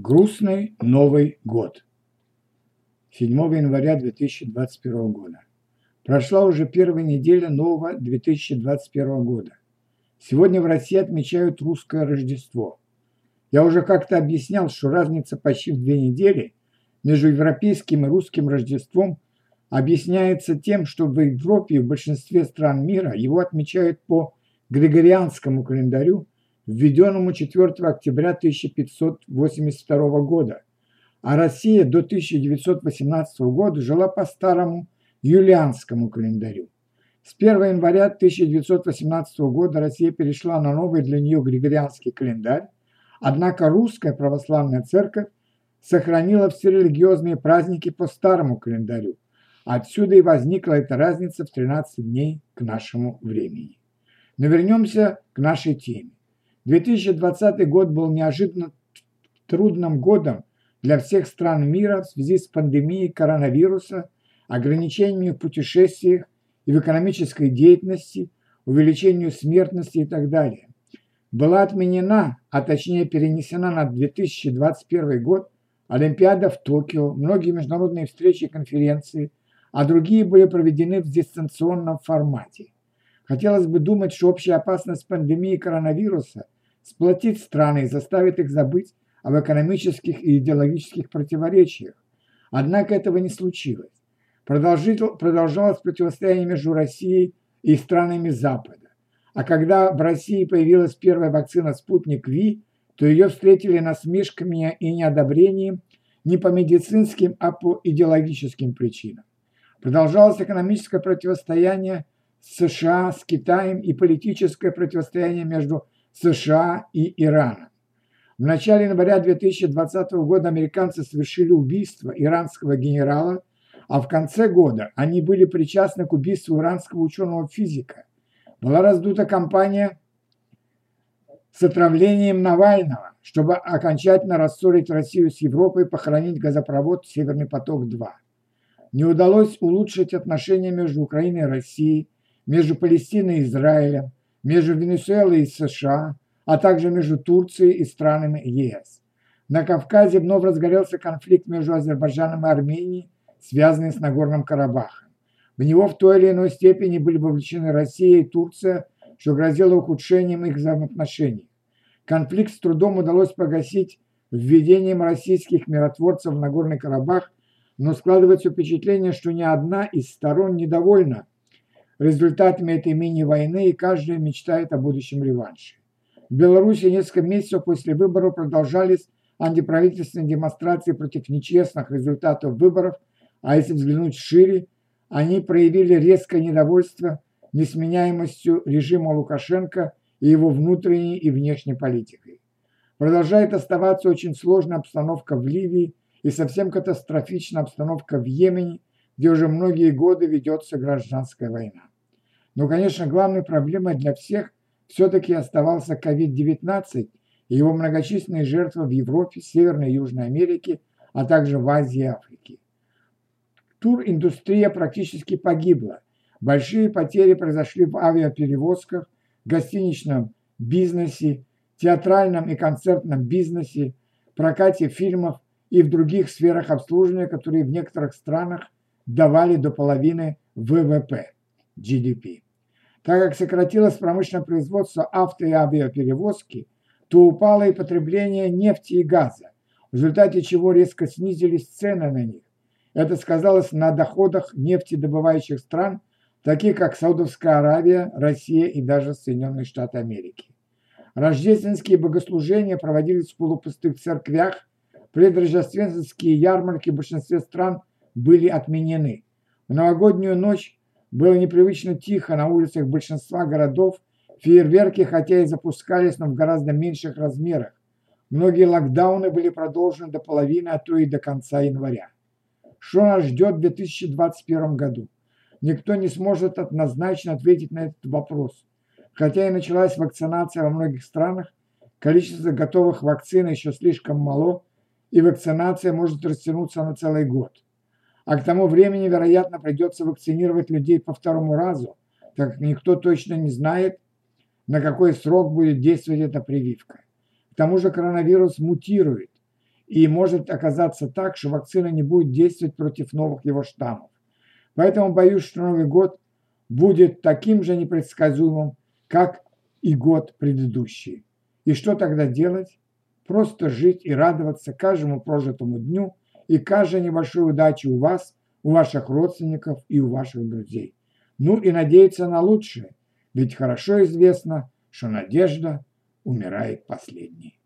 Грустный Новый год. 7 января 2021 года. Прошла уже первая неделя нового 2021 года. Сегодня в России отмечают русское Рождество. Я уже как-то объяснял, что разница почти в две недели между европейским и русским Рождеством объясняется тем, что в Европе и в большинстве стран мира его отмечают по Григорианскому календарю – введенному 4 октября 1582 года, а Россия до 1918 года жила по старому юлианскому календарю. С 1 января 1918 года Россия перешла на новый для нее григорианский календарь, однако русская православная церковь сохранила все религиозные праздники по старому календарю. Отсюда и возникла эта разница в 13 дней к нашему времени. Но вернемся к нашей теме. 2020 год был неожиданно трудным годом для всех стран мира в связи с пандемией коронавируса, ограничениями в путешествиях и в экономической деятельности, увеличению смертности и так далее. Была отменена, а точнее перенесена на 2021 год Олимпиада в Токио, многие международные встречи и конференции, а другие были проведены в дистанционном формате. Хотелось бы думать, что общая опасность пандемии коронавируса – сплотит страны и заставит их забыть об экономических и идеологических противоречиях. Однако этого не случилось. Продолжалось противостояние между Россией и странами Запада. А когда в России появилась первая вакцина «Спутник Ви», то ее встретили насмешками и неодобрением не по медицинским, а по идеологическим причинам. Продолжалось экономическое противостояние США с Китаем и политическое противостояние между США и Ирана. В начале января 2020 года американцы совершили убийство иранского генерала, а в конце года они были причастны к убийству иранского ученого-физика. Была раздута кампания с отравлением Навального, чтобы окончательно рассорить Россию с Европой и похоронить газопровод «Северный поток-2». Не удалось улучшить отношения между Украиной и Россией, между Палестиной и Израилем, между Венесуэлой и США, а также между Турцией и странами ЕС. На Кавказе вновь разгорелся конфликт между Азербайджаном и Арменией, связанный с Нагорным Карабахом. В него в той или иной степени были вовлечены Россия и Турция, что грозило ухудшением их взаимоотношений. Конфликт с трудом удалось погасить введением российских миротворцев в Нагорный Карабах, но складывается впечатление, что ни одна из сторон недовольна результатами этой мини-войны, и каждая мечтает о будущем реванше. В Беларуси несколько месяцев после выборов продолжались антиправительственные демонстрации против нечестных результатов выборов, а если взглянуть шире, они проявили резкое недовольство несменяемостью режима Лукашенко и его внутренней и внешней политикой. Продолжает оставаться очень сложная обстановка в Ливии и совсем катастрофичная обстановка в Йемене, где уже многие годы ведется гражданская война. Но, конечно, главной проблемой для всех все-таки оставался COVID-19 и его многочисленные жертвы в Европе, Северной и Южной Америке, а также в Азии и Африке. Туриндустрия практически погибла. Большие потери произошли в авиаперевозках, гостиничном бизнесе, театральном и концертном бизнесе, прокате фильмов и в других сферах обслуживания, которые в некоторых странах давали до половины ВВП, GDP. Так как сократилось промышленное производство авто и авиаперевозки, то упало и потребление нефти и газа, в результате чего резко снизились цены на них. Это сказалось на доходах нефтедобывающих стран, таких как Саудовская Аравия, Россия и даже Соединенные Штаты Америки. Рождественские богослужения проводились в полупустых церквях, предрождественские ярмарки в большинстве стран были отменены. В новогоднюю ночь было непривычно тихо на улицах большинства городов, фейерверки хотя и запускались, но в гораздо меньших размерах. Многие локдауны были продолжены до половины, а то и до конца января. Что нас ждет в 2021 году? Никто не сможет однозначно ответить на этот вопрос. Хотя и началась вакцинация во многих странах, количество готовых вакцин еще слишком мало, и вакцинация может растянуться на целый год а к тому времени, вероятно, придется вакцинировать людей по второму разу, так как никто точно не знает, на какой срок будет действовать эта прививка. К тому же коронавирус мутирует, и может оказаться так, что вакцина не будет действовать против новых его штаммов. Поэтому боюсь, что Новый год будет таким же непредсказуемым, как и год предыдущий. И что тогда делать? Просто жить и радоваться каждому прожитому дню и каждой небольшой удаче у вас, у ваших родственников и у ваших друзей. Ну и надеяться на лучшее, ведь хорошо известно, что надежда умирает последней.